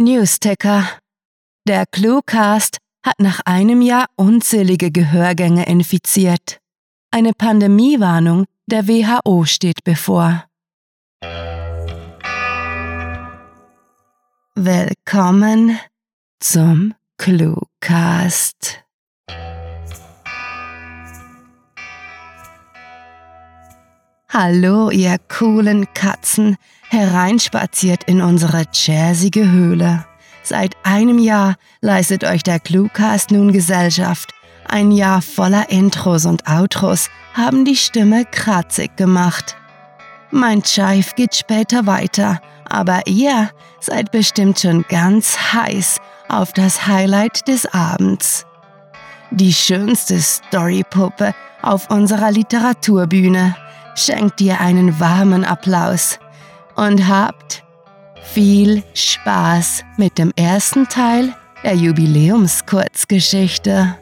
Newsticker. Der Cluecast hat nach einem Jahr unzählige Gehörgänge infiziert. Eine Pandemiewarnung der WHO steht bevor. Willkommen zum Cluecast. Hallo, ihr coolen Katzen, hereinspaziert in unsere jazzige Höhle. Seit einem Jahr leistet euch der Cluecast nun Gesellschaft. Ein Jahr voller Intros und Outros haben die Stimme kratzig gemacht. Mein Chive geht später weiter, aber ihr seid bestimmt schon ganz heiß auf das Highlight des Abends. Die schönste Storypuppe auf unserer Literaturbühne schenkt dir einen warmen Applaus und habt viel Spaß mit dem ersten Teil der Jubiläumskurzgeschichte.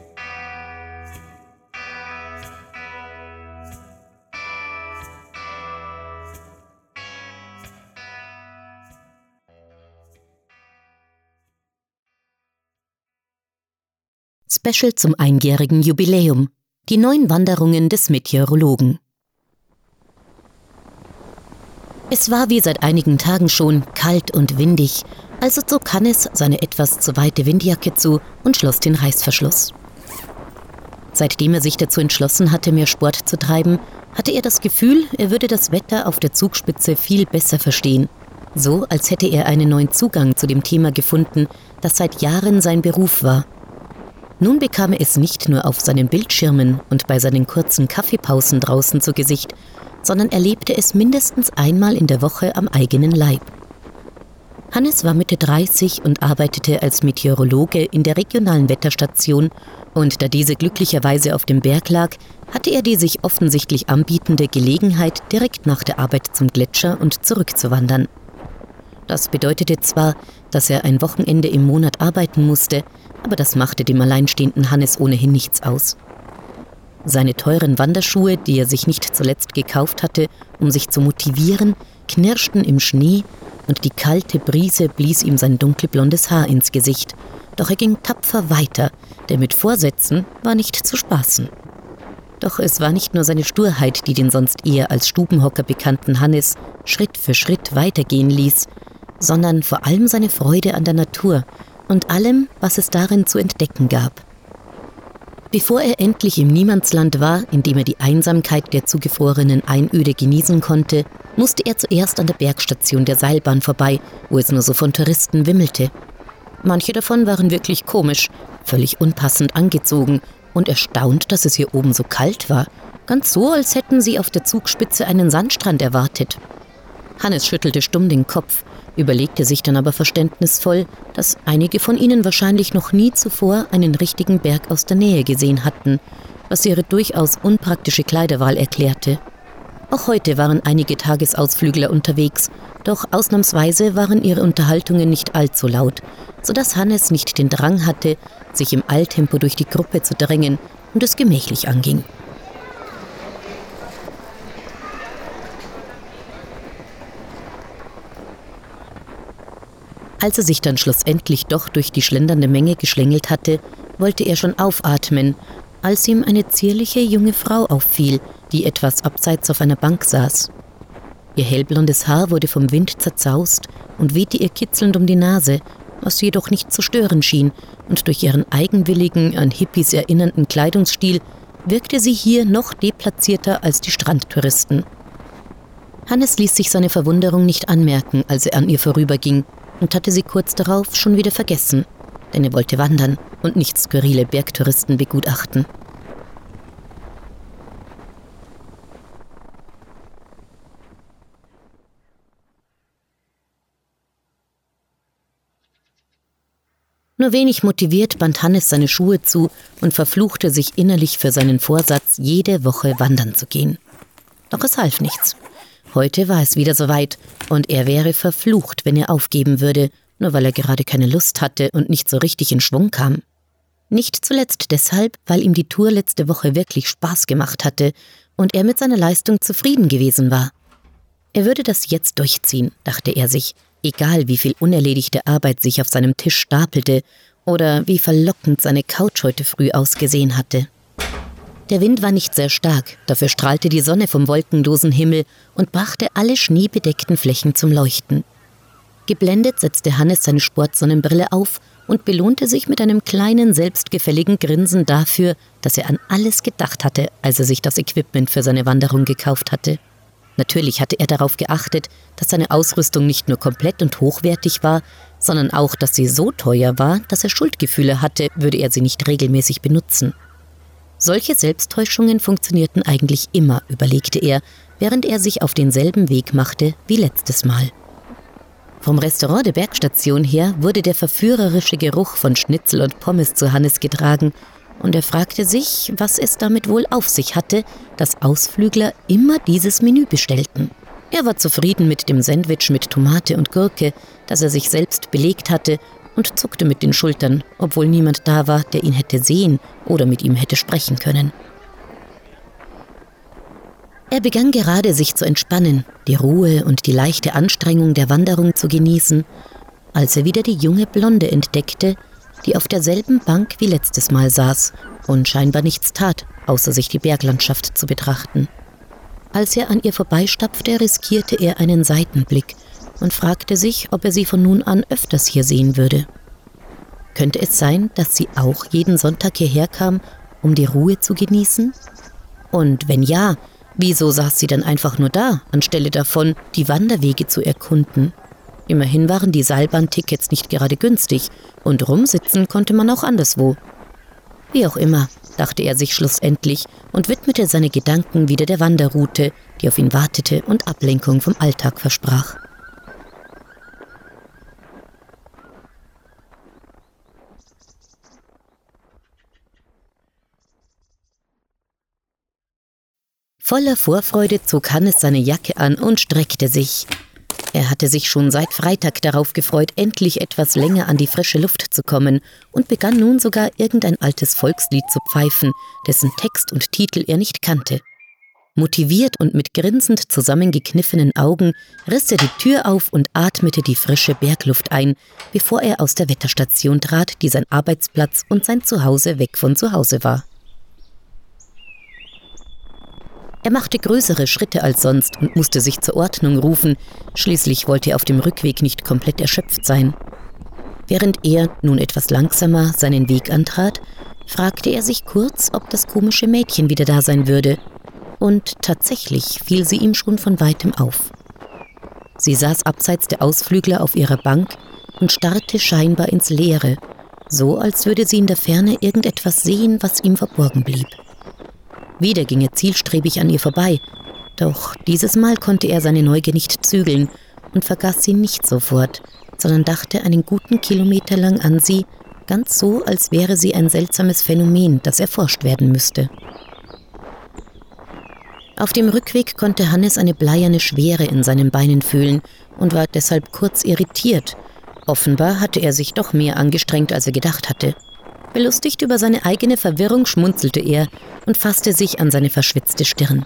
Special zum einjährigen Jubiläum. Die neun Wanderungen des Meteorologen. Es war wie seit einigen Tagen schon kalt und windig, also zog Hannes seine etwas zu weite Windjacke zu und schloss den Reißverschluss. Seitdem er sich dazu entschlossen hatte, mehr Sport zu treiben, hatte er das Gefühl, er würde das Wetter auf der Zugspitze viel besser verstehen. So, als hätte er einen neuen Zugang zu dem Thema gefunden, das seit Jahren sein Beruf war. Nun bekam er es nicht nur auf seinen Bildschirmen und bei seinen kurzen Kaffeepausen draußen zu Gesicht, sondern erlebte es mindestens einmal in der Woche am eigenen Leib. Hannes war Mitte 30 und arbeitete als Meteorologe in der regionalen Wetterstation und da diese glücklicherweise auf dem Berg lag, hatte er die sich offensichtlich anbietende Gelegenheit, direkt nach der Arbeit zum Gletscher und zurückzuwandern. Das bedeutete zwar, dass er ein Wochenende im Monat arbeiten musste, aber das machte dem alleinstehenden Hannes ohnehin nichts aus. Seine teuren Wanderschuhe, die er sich nicht zuletzt gekauft hatte, um sich zu motivieren, knirschten im Schnee und die kalte Brise blies ihm sein dunkelblondes Haar ins Gesicht. Doch er ging tapfer weiter, denn mit Vorsätzen war nicht zu spaßen. Doch es war nicht nur seine Sturheit, die den sonst eher als Stubenhocker bekannten Hannes Schritt für Schritt weitergehen ließ, sondern vor allem seine Freude an der Natur und allem, was es darin zu entdecken gab. Bevor er endlich im Niemandsland war, in dem er die Einsamkeit der zugefrorenen Einöde genießen konnte, musste er zuerst an der Bergstation der Seilbahn vorbei, wo es nur so von Touristen wimmelte. Manche davon waren wirklich komisch, völlig unpassend angezogen und erstaunt, dass es hier oben so kalt war, ganz so, als hätten sie auf der Zugspitze einen Sandstrand erwartet. Hannes schüttelte stumm den Kopf, überlegte sich dann aber verständnisvoll, dass einige von ihnen wahrscheinlich noch nie zuvor einen richtigen Berg aus der Nähe gesehen hatten, was ihre durchaus unpraktische Kleiderwahl erklärte. Auch heute waren einige Tagesausflügler unterwegs, doch ausnahmsweise waren ihre Unterhaltungen nicht allzu laut, sodass Hannes nicht den Drang hatte, sich im Alltempo durch die Gruppe zu drängen und es gemächlich anging. Als er sich dann schlussendlich doch durch die schlendernde Menge geschlängelt hatte, wollte er schon aufatmen, als ihm eine zierliche junge Frau auffiel, die etwas abseits auf einer Bank saß. Ihr hellblondes Haar wurde vom Wind zerzaust und wehte ihr kitzelnd um die Nase, was sie jedoch nicht zu stören schien, und durch ihren eigenwilligen, an Hippies erinnernden Kleidungsstil wirkte sie hier noch deplatzierter als die Strandtouristen. Hannes ließ sich seine Verwunderung nicht anmerken, als er an ihr vorüberging und hatte sie kurz darauf schon wieder vergessen, denn er wollte wandern und nicht skurrile Bergtouristen begutachten. Nur wenig motiviert band Hannes seine Schuhe zu und verfluchte sich innerlich für seinen Vorsatz, jede Woche wandern zu gehen. Doch es half nichts. Heute war es wieder soweit, und er wäre verflucht, wenn er aufgeben würde, nur weil er gerade keine Lust hatte und nicht so richtig in Schwung kam. Nicht zuletzt deshalb, weil ihm die Tour letzte Woche wirklich Spaß gemacht hatte und er mit seiner Leistung zufrieden gewesen war. Er würde das jetzt durchziehen, dachte er sich, Egal wie viel unerledigte Arbeit sich auf seinem Tisch stapelte oder wie verlockend seine Couch heute früh ausgesehen hatte. Der Wind war nicht sehr stark, dafür strahlte die Sonne vom wolkenlosen Himmel und brachte alle schneebedeckten Flächen zum Leuchten. Geblendet setzte Hannes seine Sportsonnenbrille auf und belohnte sich mit einem kleinen, selbstgefälligen Grinsen dafür, dass er an alles gedacht hatte, als er sich das Equipment für seine Wanderung gekauft hatte. Natürlich hatte er darauf geachtet, dass seine Ausrüstung nicht nur komplett und hochwertig war, sondern auch, dass sie so teuer war, dass er Schuldgefühle hatte, würde er sie nicht regelmäßig benutzen. Solche Selbsttäuschungen funktionierten eigentlich immer, überlegte er, während er sich auf denselben Weg machte wie letztes Mal. Vom Restaurant der Bergstation her wurde der verführerische Geruch von Schnitzel und Pommes zu Hannes getragen, und er fragte sich, was es damit wohl auf sich hatte, dass Ausflügler immer dieses Menü bestellten. Er war zufrieden mit dem Sandwich mit Tomate und Gurke, das er sich selbst belegt hatte, und zuckte mit den Schultern, obwohl niemand da war, der ihn hätte sehen oder mit ihm hätte sprechen können. Er begann gerade sich zu entspannen, die Ruhe und die leichte Anstrengung der Wanderung zu genießen, als er wieder die junge Blonde entdeckte, die auf derselben Bank wie letztes Mal saß und scheinbar nichts tat, außer sich die Berglandschaft zu betrachten. Als er an ihr vorbeistapfte, riskierte er einen Seitenblick und fragte sich, ob er sie von nun an öfters hier sehen würde. Könnte es sein, dass sie auch jeden Sonntag hierher kam, um die Ruhe zu genießen? Und wenn ja, Wieso saß sie dann einfach nur da, anstelle davon, die Wanderwege zu erkunden? Immerhin waren die Seilbahntickets nicht gerade günstig und rumsitzen konnte man auch anderswo. Wie auch immer, dachte er sich schlussendlich und widmete seine Gedanken wieder der Wanderroute, die auf ihn wartete und Ablenkung vom Alltag versprach. Voller Vorfreude zog Hannes seine Jacke an und streckte sich. Er hatte sich schon seit Freitag darauf gefreut, endlich etwas länger an die frische Luft zu kommen und begann nun sogar irgendein altes Volkslied zu pfeifen, dessen Text und Titel er nicht kannte. Motiviert und mit grinsend zusammengekniffenen Augen riss er die Tür auf und atmete die frische Bergluft ein, bevor er aus der Wetterstation trat, die sein Arbeitsplatz und sein Zuhause weg von zu Hause war. Er machte größere Schritte als sonst und musste sich zur Ordnung rufen, schließlich wollte er auf dem Rückweg nicht komplett erschöpft sein. Während er, nun etwas langsamer, seinen Weg antrat, fragte er sich kurz, ob das komische Mädchen wieder da sein würde, und tatsächlich fiel sie ihm schon von weitem auf. Sie saß abseits der Ausflügler auf ihrer Bank und starrte scheinbar ins Leere, so als würde sie in der Ferne irgendetwas sehen, was ihm verborgen blieb. Wieder ging er zielstrebig an ihr vorbei, doch dieses Mal konnte er seine Neugier nicht zügeln und vergaß sie nicht sofort, sondern dachte einen guten Kilometer lang an sie, ganz so, als wäre sie ein seltsames Phänomen, das erforscht werden müsste. Auf dem Rückweg konnte Hannes eine bleierne Schwere in seinen Beinen fühlen und war deshalb kurz irritiert. Offenbar hatte er sich doch mehr angestrengt, als er gedacht hatte. Belustigt über seine eigene Verwirrung schmunzelte er und fasste sich an seine verschwitzte Stirn.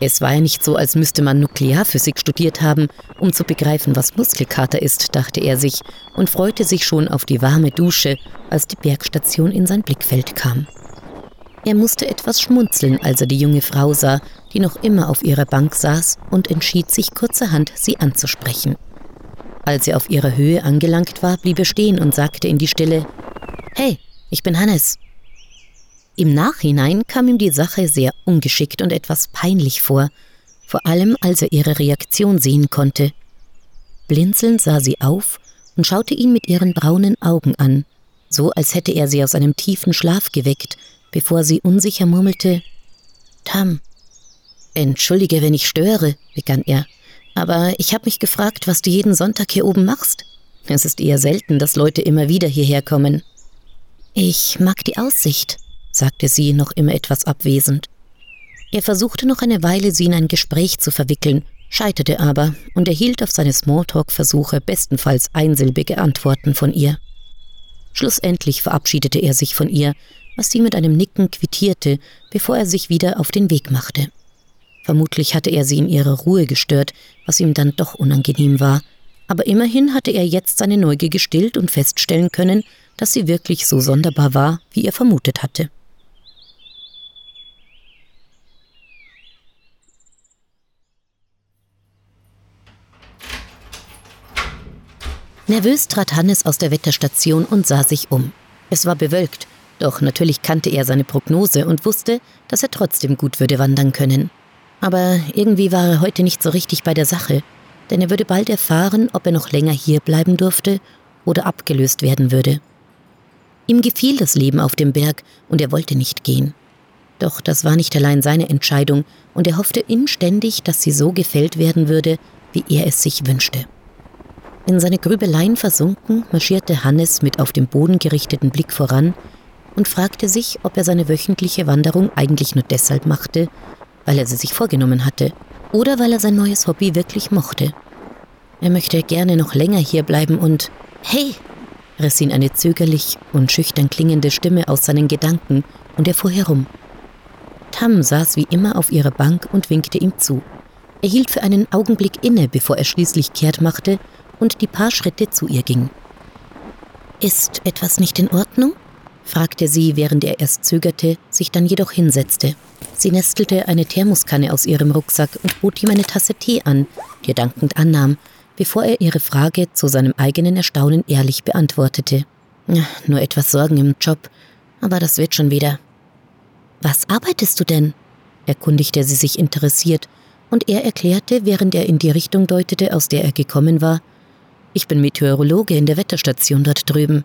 Es war ja nicht so, als müsste man Nuklearphysik studiert haben, um zu begreifen, was Muskelkater ist, dachte er sich und freute sich schon auf die warme Dusche, als die Bergstation in sein Blickfeld kam. Er musste etwas schmunzeln, als er die junge Frau sah, die noch immer auf ihrer Bank saß und entschied sich kurzerhand, sie anzusprechen. Als er auf ihrer Höhe angelangt war, blieb er stehen und sagte in die Stille: Hey, ich bin Hannes. Im Nachhinein kam ihm die Sache sehr ungeschickt und etwas peinlich vor, vor allem als er ihre Reaktion sehen konnte. Blinzelnd sah sie auf und schaute ihn mit ihren braunen Augen an, so als hätte er sie aus einem tiefen Schlaf geweckt, bevor sie unsicher murmelte Tam. Entschuldige, wenn ich störe, begann er, aber ich habe mich gefragt, was du jeden Sonntag hier oben machst. Es ist eher selten, dass Leute immer wieder hierher kommen. Ich mag die Aussicht, sagte sie noch immer etwas abwesend. Er versuchte noch eine Weile, sie in ein Gespräch zu verwickeln, scheiterte aber und erhielt auf seine Smalltalk-Versuche bestenfalls einsilbige Antworten von ihr. Schlussendlich verabschiedete er sich von ihr, was sie mit einem Nicken quittierte, bevor er sich wieder auf den Weg machte. Vermutlich hatte er sie in ihrer Ruhe gestört, was ihm dann doch unangenehm war, Aber immerhin hatte er jetzt seine Neugier gestillt und feststellen können, dass sie wirklich so sonderbar war, wie er vermutet hatte. Nervös trat Hannes aus der Wetterstation und sah sich um. Es war bewölkt, doch natürlich kannte er seine Prognose und wusste, dass er trotzdem gut würde wandern können. Aber irgendwie war er heute nicht so richtig bei der Sache, denn er würde bald erfahren, ob er noch länger hier bleiben durfte oder abgelöst werden würde. Ihm gefiel das Leben auf dem Berg und er wollte nicht gehen. Doch das war nicht allein seine Entscheidung und er hoffte inständig, dass sie so gefällt werden würde, wie er es sich wünschte. In seine Grübeleien versunken, marschierte Hannes mit auf den Boden gerichteten Blick voran und fragte sich, ob er seine wöchentliche Wanderung eigentlich nur deshalb machte, weil er sie sich vorgenommen hatte oder weil er sein neues Hobby wirklich mochte. Er möchte gerne noch länger hier bleiben und Hey! Riss ihn eine zögerlich und schüchtern klingende Stimme aus seinen Gedanken und er fuhr herum. Tam saß wie immer auf ihrer Bank und winkte ihm zu. Er hielt für einen Augenblick inne, bevor er schließlich kehrt machte und die paar Schritte zu ihr ging. Ist etwas nicht in Ordnung? fragte sie, während er erst zögerte, sich dann jedoch hinsetzte. Sie nestelte eine Thermoskanne aus ihrem Rucksack und bot ihm eine Tasse Tee an, die er dankend annahm, bevor er ihre Frage zu seinem eigenen Erstaunen ehrlich beantwortete. Nur etwas Sorgen im Job, aber das wird schon wieder. Was arbeitest du denn? erkundigte sie sich interessiert, und er erklärte, während er in die Richtung deutete, aus der er gekommen war, ich bin Meteorologe in der Wetterstation dort drüben.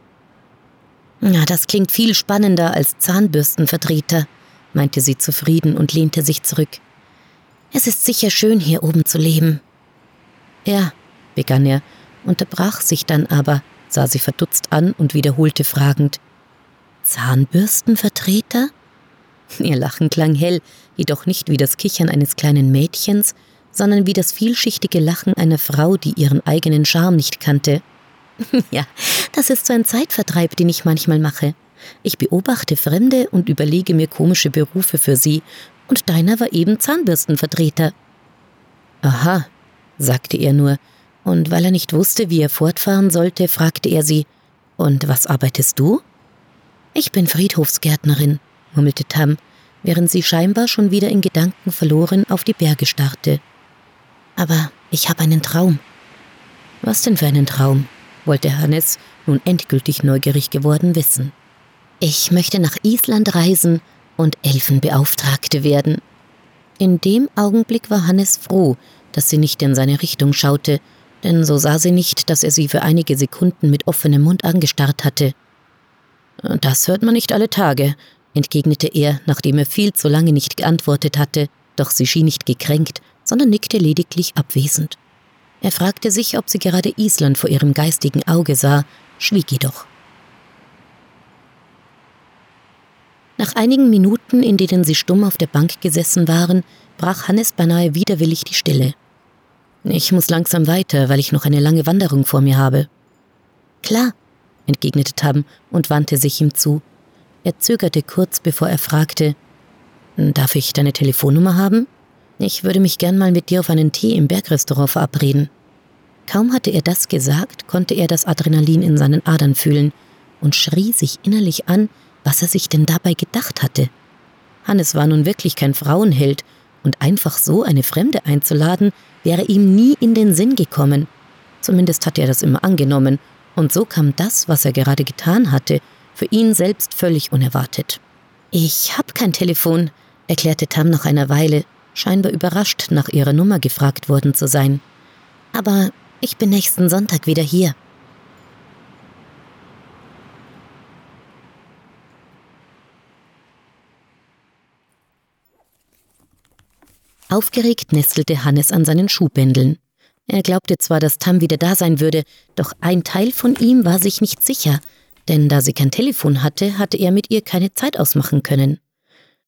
Na, das klingt viel spannender als Zahnbürstenvertreter, meinte sie zufrieden und lehnte sich zurück. Es ist sicher schön, hier oben zu leben. Ja, begann er, unterbrach sich dann aber, sah sie verdutzt an und wiederholte fragend Zahnbürstenvertreter? Ihr Lachen klang hell, jedoch nicht wie das Kichern eines kleinen Mädchens, sondern wie das vielschichtige Lachen einer Frau, die ihren eigenen Charme nicht kannte. ja, das ist so ein Zeitvertreib, den ich manchmal mache. Ich beobachte Fremde und überlege mir komische Berufe für sie, und deiner war eben Zahnbürstenvertreter. Aha, sagte er nur, und weil er nicht wusste, wie er fortfahren sollte, fragte er sie, und was arbeitest du? Ich bin Friedhofsgärtnerin, murmelte Tam, während sie scheinbar schon wieder in Gedanken verloren auf die Berge starrte. Aber ich habe einen Traum. Was denn für einen Traum? wollte Hannes, nun endgültig neugierig geworden, wissen. Ich möchte nach Island reisen und Elfenbeauftragte werden. In dem Augenblick war Hannes froh, dass sie nicht in seine Richtung schaute, denn so sah sie nicht, dass er sie für einige Sekunden mit offenem Mund angestarrt hatte. Das hört man nicht alle Tage, entgegnete er, nachdem er viel zu lange nicht geantwortet hatte, doch sie schien nicht gekränkt, sondern nickte lediglich abwesend. Er fragte sich, ob sie gerade Island vor ihrem geistigen Auge sah, schwieg jedoch. Nach einigen Minuten, in denen sie stumm auf der Bank gesessen waren, brach Hannes beinahe widerwillig die Stille. Ich muss langsam weiter, weil ich noch eine lange Wanderung vor mir habe. Klar, entgegnete Tam und wandte sich ihm zu. Er zögerte kurz, bevor er fragte, Darf ich deine Telefonnummer haben? Ich würde mich gern mal mit dir auf einen Tee im Bergrestaurant verabreden. Kaum hatte er das gesagt, konnte er das Adrenalin in seinen Adern fühlen und schrie sich innerlich an, was er sich denn dabei gedacht hatte. Hannes war nun wirklich kein Frauenheld, und einfach so eine Fremde einzuladen, wäre ihm nie in den Sinn gekommen. Zumindest hatte er das immer angenommen, und so kam das, was er gerade getan hatte, für ihn selbst völlig unerwartet. Ich hab kein Telefon, erklärte Tam nach einer Weile scheinbar überrascht, nach ihrer Nummer gefragt worden zu sein. Aber ich bin nächsten Sonntag wieder hier. Aufgeregt nestelte Hannes an seinen Schuhbändeln. Er glaubte zwar, dass Tam wieder da sein würde, doch ein Teil von ihm war sich nicht sicher, denn da sie kein Telefon hatte, hatte er mit ihr keine Zeit ausmachen können.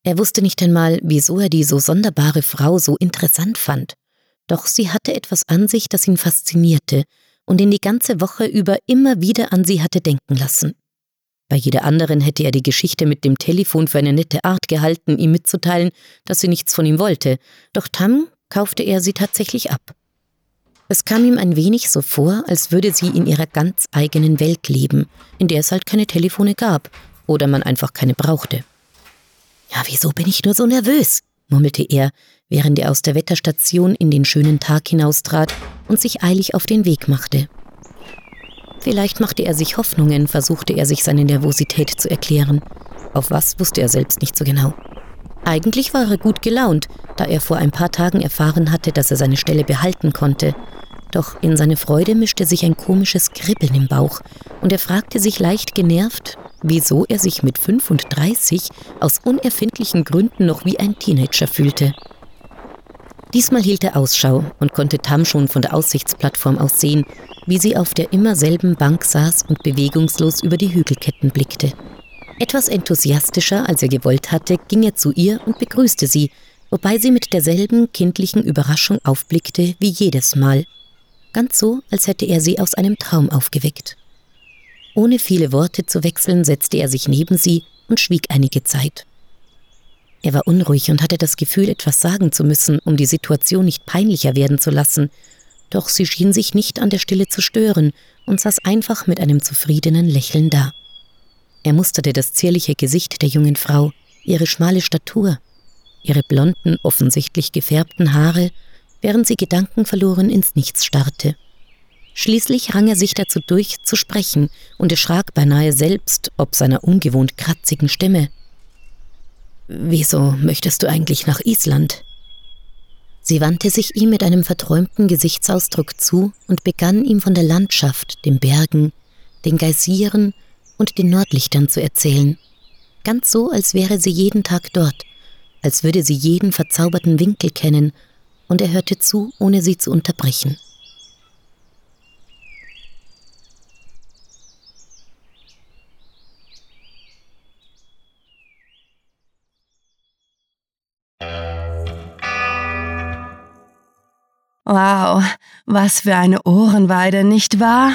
Er wusste nicht einmal, wieso er die so sonderbare Frau so interessant fand. Doch sie hatte etwas an sich, das ihn faszinierte und ihn die ganze Woche über immer wieder an sie hatte denken lassen. Bei jeder anderen hätte er die Geschichte mit dem Telefon für eine nette Art gehalten, ihm mitzuteilen, dass sie nichts von ihm wollte, doch Tam kaufte er sie tatsächlich ab. Es kam ihm ein wenig so vor, als würde sie in ihrer ganz eigenen Welt leben, in der es halt keine Telefone gab oder man einfach keine brauchte. Ja, wieso bin ich nur so nervös? murmelte er, während er aus der Wetterstation in den schönen Tag hinaustrat und sich eilig auf den Weg machte. Vielleicht machte er sich Hoffnungen, versuchte er sich seine Nervosität zu erklären. Auf was wusste er selbst nicht so genau. Eigentlich war er gut gelaunt, da er vor ein paar Tagen erfahren hatte, dass er seine Stelle behalten konnte. Doch in seine Freude mischte sich ein komisches Kribbeln im Bauch und er fragte sich leicht genervt, wieso er sich mit 35 aus unerfindlichen Gründen noch wie ein Teenager fühlte. Diesmal hielt er Ausschau und konnte Tam schon von der Aussichtsplattform aus sehen, wie sie auf der immer selben Bank saß und bewegungslos über die Hügelketten blickte. Etwas enthusiastischer, als er gewollt hatte, ging er zu ihr und begrüßte sie, wobei sie mit derselben kindlichen Überraschung aufblickte wie jedes Mal. Ganz so, als hätte er sie aus einem Traum aufgeweckt. Ohne viele Worte zu wechseln, setzte er sich neben sie und schwieg einige Zeit. Er war unruhig und hatte das Gefühl, etwas sagen zu müssen, um die Situation nicht peinlicher werden zu lassen, doch sie schien sich nicht an der Stille zu stören und saß einfach mit einem zufriedenen Lächeln da. Er musterte das zierliche Gesicht der jungen Frau, ihre schmale Statur, ihre blonden, offensichtlich gefärbten Haare, während sie gedankenverloren ins Nichts starrte. Schließlich rang er sich dazu durch, zu sprechen und erschrak beinahe selbst ob seiner ungewohnt kratzigen Stimme. Wieso möchtest du eigentlich nach Island? Sie wandte sich ihm mit einem verträumten Gesichtsausdruck zu und begann ihm von der Landschaft, den Bergen, den Geysiren und den Nordlichtern zu erzählen. Ganz so, als wäre sie jeden Tag dort, als würde sie jeden verzauberten Winkel kennen, und er hörte zu, ohne sie zu unterbrechen. Wow, was für eine Ohrenweide, nicht wahr?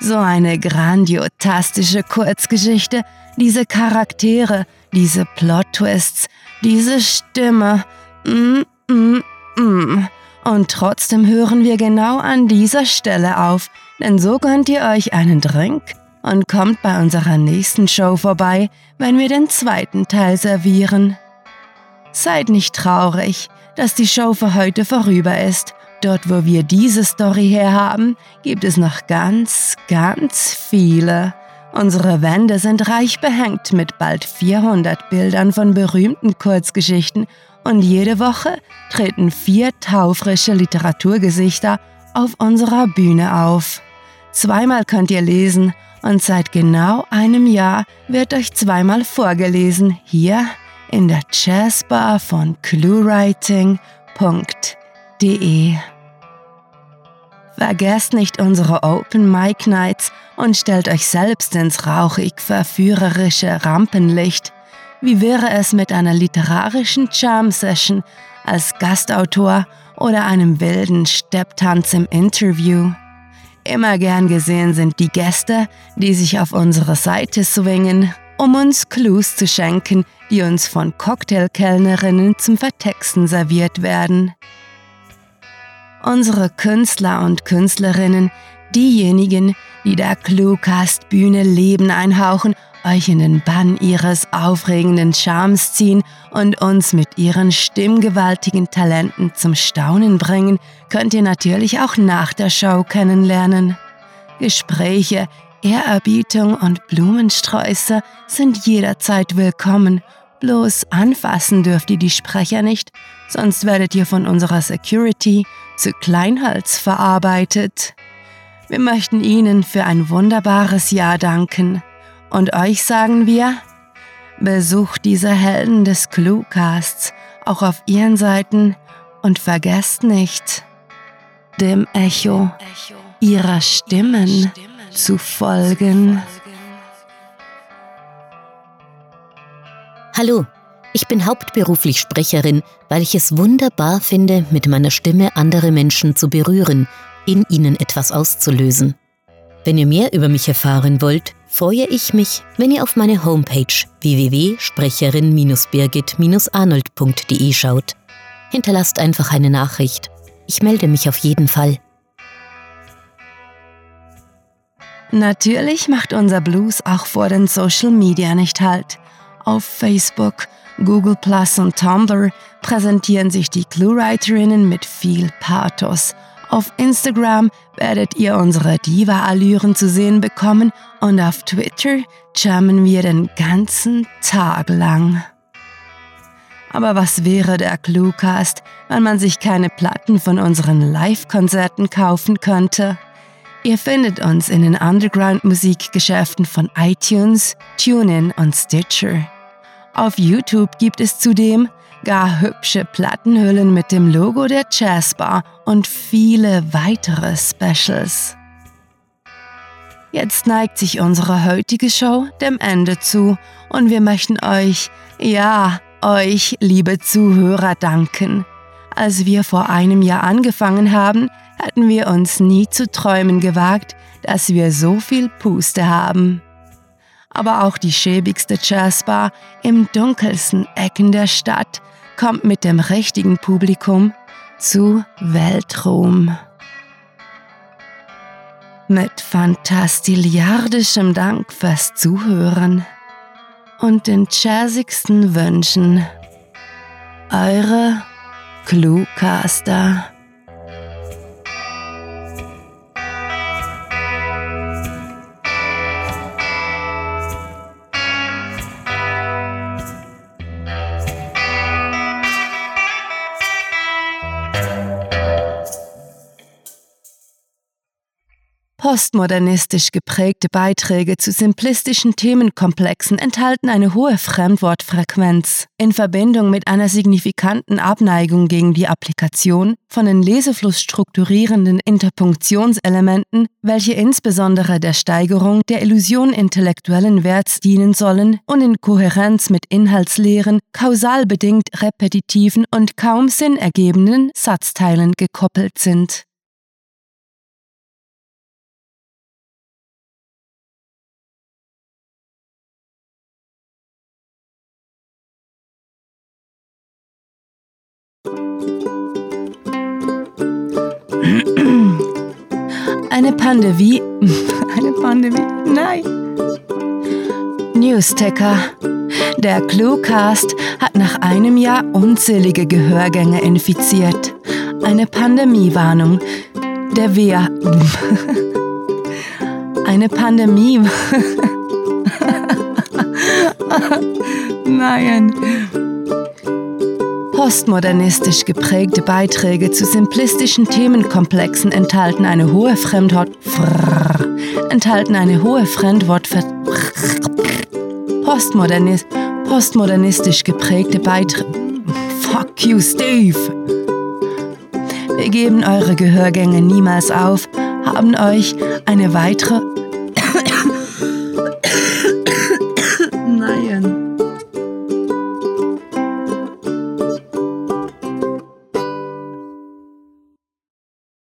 So eine grandiotastische Kurzgeschichte, diese Charaktere, diese Plot-Twists, diese Stimme. Mm, mm, mm. Und trotzdem hören wir genau an dieser Stelle auf, denn so gönnt ihr euch einen Drink und kommt bei unserer nächsten Show vorbei, wenn wir den zweiten Teil servieren. Seid nicht traurig, dass die Show für heute vorüber ist. Dort, wo wir diese Story herhaben, gibt es noch ganz, ganz viele. Unsere Wände sind reich behängt mit bald 400 Bildern von berühmten Kurzgeschichten und jede Woche treten vier taufrische Literaturgesichter auf unserer Bühne auf. Zweimal könnt ihr lesen und seit genau einem Jahr wird euch zweimal vorgelesen hier in der Jazzbar von cluewriting.de. Vergesst nicht unsere Open Mic Nights und stellt euch selbst ins rauchig verführerische Rampenlicht. Wie wäre es mit einer literarischen Charm Session als Gastautor oder einem wilden Stepptanz im Interview? Immer gern gesehen sind die Gäste, die sich auf unsere Seite swingen, um uns Clues zu schenken, die uns von Cocktailkellnerinnen zum Vertexten serviert werden unsere Künstler und Künstlerinnen, diejenigen, die der Cluecast-Bühne Leben einhauchen, euch in den Bann ihres aufregenden Charmes ziehen und uns mit ihren stimmgewaltigen Talenten zum Staunen bringen, könnt ihr natürlich auch nach der Show kennenlernen. Gespräche, Ehrerbietung und Blumensträuße sind jederzeit willkommen Bloß anfassen dürft ihr die Sprecher nicht, sonst werdet ihr von unserer Security zu Kleinhals verarbeitet. Wir möchten Ihnen für ein wunderbares Jahr danken und euch sagen wir, besucht diese Helden des Cluecasts auch auf ihren Seiten und vergesst nicht, dem Echo ihrer Stimmen zu folgen. Hallo, ich bin hauptberuflich Sprecherin, weil ich es wunderbar finde, mit meiner Stimme andere Menschen zu berühren, in ihnen etwas auszulösen. Wenn ihr mehr über mich erfahren wollt, freue ich mich, wenn ihr auf meine Homepage www.sprecherin-birgit-arnold.de schaut. Hinterlasst einfach eine Nachricht. Ich melde mich auf jeden Fall. Natürlich macht unser Blues auch vor den Social Media nicht halt. Auf Facebook, Google Plus und Tumblr präsentieren sich die Cluewriterinnen mit viel Pathos. Auf Instagram werdet ihr unsere Diva-Allüren zu sehen bekommen und auf Twitter jammen wir den ganzen Tag lang. Aber was wäre der Cluecast, wenn man sich keine Platten von unseren Live-Konzerten kaufen könnte? Ihr findet uns in den Underground-Musikgeschäften von iTunes, TuneIn und Stitcher. Auf YouTube gibt es zudem gar hübsche Plattenhüllen mit dem Logo der Jazzbar und viele weitere Specials. Jetzt neigt sich unsere heutige Show dem Ende zu und wir möchten euch, ja, euch, liebe Zuhörer, danken. Als wir vor einem Jahr angefangen haben, hätten wir uns nie zu träumen gewagt, dass wir so viel Puste haben. Aber auch die schäbigste Jazzbar im dunkelsten Ecken der Stadt kommt mit dem richtigen Publikum zu Weltruhm. Mit fantastiliardischem Dank fürs Zuhören und den jazzigsten Wünschen. Eure Cluecaster. Postmodernistisch geprägte Beiträge zu simplistischen Themenkomplexen enthalten eine hohe Fremdwortfrequenz in Verbindung mit einer signifikanten Abneigung gegen die Applikation von den Lesefluss strukturierenden Interpunktionselementen, welche insbesondere der Steigerung der Illusion intellektuellen Werts dienen sollen und in Kohärenz mit inhaltsleeren, kausal bedingt repetitiven und kaum sinnergebenden Satzteilen gekoppelt sind. Eine Pandemie. Eine Pandemie? Nein. Newsticker. Der Cluecast hat nach einem Jahr unzählige Gehörgänge infiziert. Eine Pandemiewarnung. Der Wehr. Eine Pandemie. Nein. Postmodernistisch geprägte Beiträge zu simplistischen Themenkomplexen enthalten eine hohe Fremdwort enthalten eine hohe Fremdwortver Postmodernist postmodernistisch geprägte Beiträge Fuck you, Steve. Wir geben eure Gehörgänge niemals auf, haben euch eine weitere